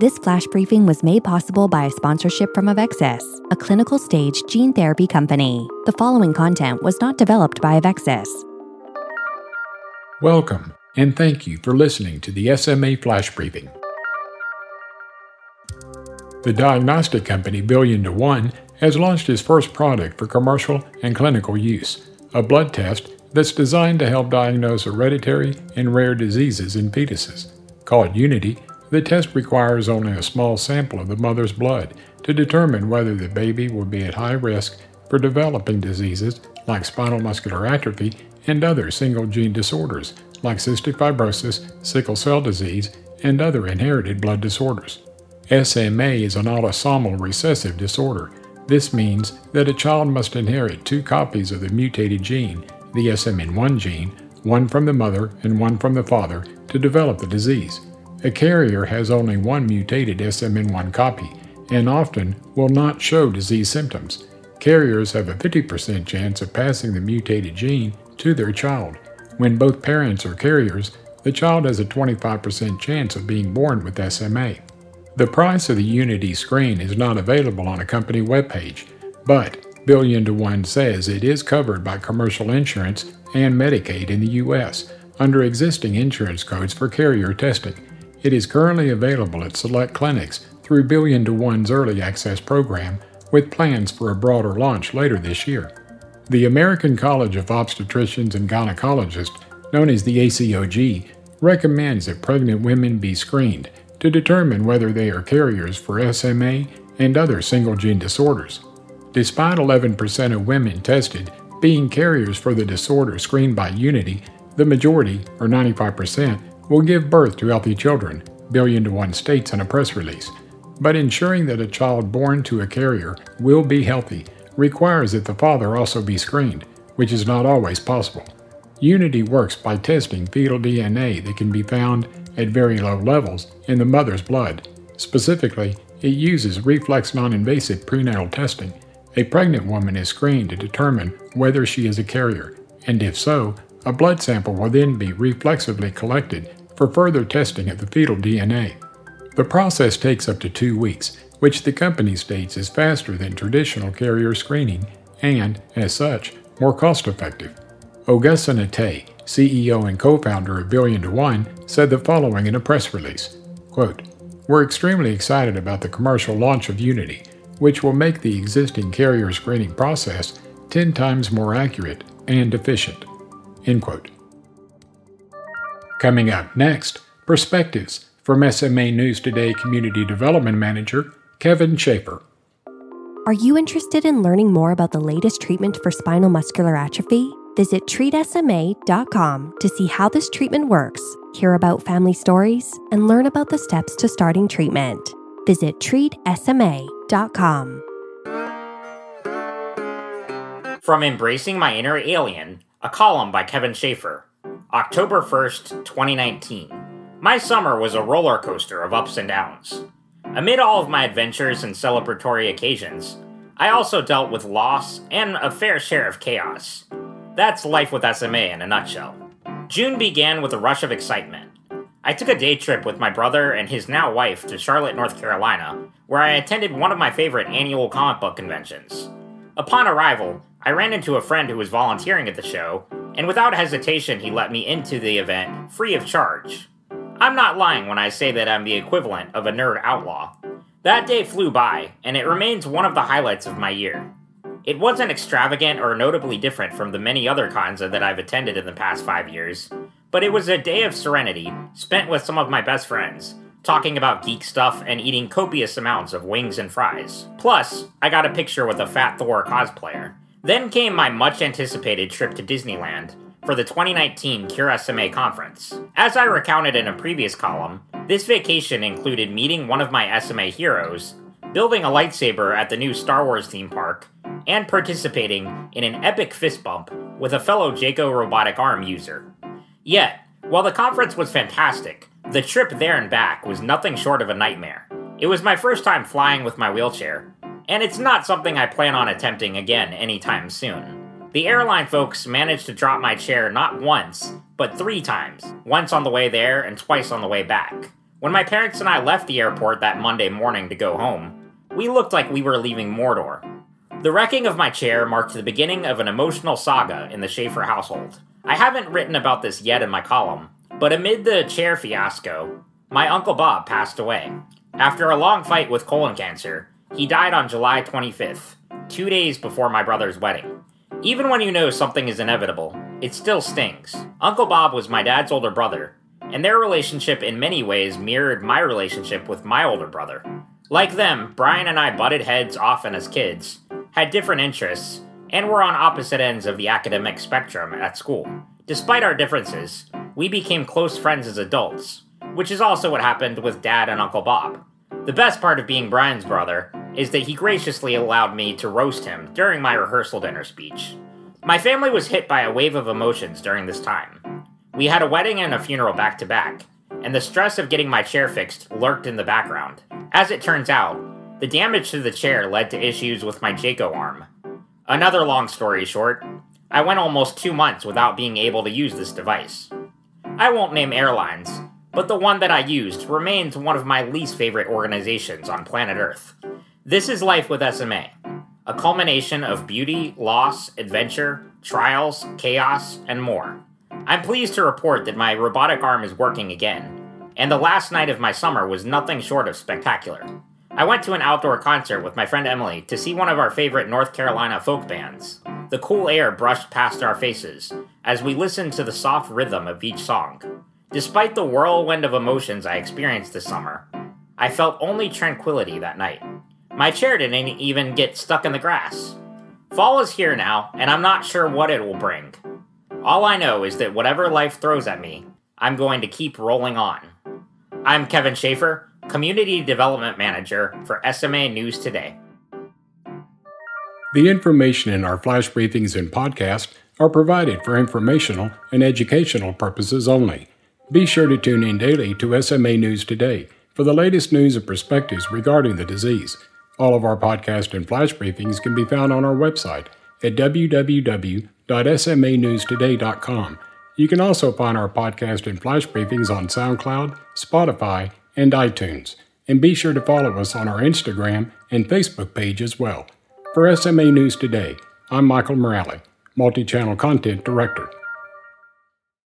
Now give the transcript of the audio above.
This flash briefing was made possible by a sponsorship from Avexis, a clinical stage gene therapy company. The following content was not developed by Avexis. Welcome, and thank you for listening to the SMA Flash Briefing. The diagnostic company Billion to One has launched its first product for commercial and clinical use, a blood test that's designed to help diagnose hereditary and rare diseases in fetuses. Called Unity, the test requires only a small sample of the mother's blood to determine whether the baby will be at high risk for developing diseases like spinal muscular atrophy and other single gene disorders like cystic fibrosis, sickle cell disease, and other inherited blood disorders. SMA is an autosomal recessive disorder. This means that a child must inherit two copies of the mutated gene, the SMN1 gene, one from the mother and one from the father, to develop the disease. A carrier has only one mutated SMN1 copy and often will not show disease symptoms. Carriers have a 50% chance of passing the mutated gene to their child. When both parents are carriers, the child has a 25% chance of being born with SMA. The price of the Unity screen is not available on a company webpage, but Billion to One says it is covered by commercial insurance and Medicaid in the U.S. under existing insurance codes for carrier testing. It is currently available at select clinics through Billion to One's early access program, with plans for a broader launch later this year. The American College of Obstetricians and Gynecologists, known as the ACOG, recommends that pregnant women be screened to determine whether they are carriers for SMA and other single gene disorders. Despite 11% of women tested being carriers for the disorder screened by Unity, the majority, or 95%, will give birth to healthy children, Billion to One states in a press release. But ensuring that a child born to a carrier will be healthy requires that the father also be screened, which is not always possible. Unity works by testing fetal DNA that can be found at very low levels in the mother's blood. Specifically, it uses reflex non invasive prenatal testing. A pregnant woman is screened to determine whether she is a carrier, and if so, a blood sample will then be reflexively collected for further testing of the fetal DNA. The process takes up to two weeks, which the company states is faster than traditional carrier screening and, as such, more cost effective. Oguzhan Atay, CEO and co founder of Billion to One, said the following in a press release quote, We're extremely excited about the commercial launch of Unity, which will make the existing carrier screening process 10 times more accurate and efficient. End quote. Coming up next, perspectives from SMA News Today Community Development Manager Kevin Schaefer. Are you interested in learning more about the latest treatment for spinal muscular atrophy? Visit treatsma.com to see how this treatment works, hear about family stories, and learn about the steps to starting treatment. Visit treatsma.com. From Embracing My Inner Alien, a column by Kevin Schaefer. October 1st, 2019. My summer was a roller coaster of ups and downs. Amid all of my adventures and celebratory occasions, I also dealt with loss and a fair share of chaos. That's life with SMA in a nutshell. June began with a rush of excitement. I took a day trip with my brother and his now wife to Charlotte, North Carolina, where I attended one of my favorite annual comic book conventions. Upon arrival, I ran into a friend who was volunteering at the show and without hesitation, he let me into the event free of charge. I'm not lying when I say that I'm the equivalent of a nerd outlaw. That day flew by, and it remains one of the highlights of my year. It wasn't extravagant or notably different from the many other cons that I've attended in the past five years, but it was a day of serenity spent with some of my best friends, talking about geek stuff and eating copious amounts of wings and fries. Plus, I got a picture with a Fat Thor cosplayer. Then came my much anticipated trip to Disneyland for the 2019 Cure SMA conference. As I recounted in a previous column, this vacation included meeting one of my SMA heroes, building a lightsaber at the new Star Wars theme park, and participating in an epic fist bump with a fellow Jaco robotic arm user. Yet, while the conference was fantastic, the trip there and back was nothing short of a nightmare. It was my first time flying with my wheelchair, and it's not something I plan on attempting again anytime soon. The airline folks managed to drop my chair not once, but three times once on the way there and twice on the way back. When my parents and I left the airport that Monday morning to go home, we looked like we were leaving Mordor. The wrecking of my chair marked the beginning of an emotional saga in the Schaefer household. I haven't written about this yet in my column, but amid the chair fiasco, my Uncle Bob passed away. After a long fight with colon cancer, he died on July 25th, two days before my brother's wedding. Even when you know something is inevitable, it still stings. Uncle Bob was my dad's older brother, and their relationship in many ways mirrored my relationship with my older brother. Like them, Brian and I butted heads often as kids, had different interests, and were on opposite ends of the academic spectrum at school. Despite our differences, we became close friends as adults, which is also what happened with Dad and Uncle Bob. The best part of being Brian's brother is that he graciously allowed me to roast him during my rehearsal dinner speech. My family was hit by a wave of emotions during this time. We had a wedding and a funeral back to back, and the stress of getting my chair fixed lurked in the background. As it turns out, the damage to the chair led to issues with my Jaco arm. Another long story short, I went almost two months without being able to use this device. I won't name airlines, but the one that I used remains one of my least favorite organizations on planet Earth. This is life with SMA, a culmination of beauty, loss, adventure, trials, chaos, and more. I'm pleased to report that my robotic arm is working again, and the last night of my summer was nothing short of spectacular. I went to an outdoor concert with my friend Emily to see one of our favorite North Carolina folk bands. The cool air brushed past our faces as we listened to the soft rhythm of each song. Despite the whirlwind of emotions I experienced this summer, I felt only tranquility that night. My chair didn't even get stuck in the grass. Fall is here now, and I'm not sure what it will bring. All I know is that whatever life throws at me, I'm going to keep rolling on. I'm Kevin Schaefer, Community Development Manager for SMA News Today. The information in our flash briefings and podcast are provided for informational and educational purposes only. Be sure to tune in daily to SMA News Today for the latest news and perspectives regarding the disease. All of our podcast and flash briefings can be found on our website at www.smanewstoday.com. You can also find our podcast and flash briefings on SoundCloud, Spotify, and iTunes. And be sure to follow us on our Instagram and Facebook page as well. For SMA News Today, I'm Michael Morale, Multi Channel Content Director.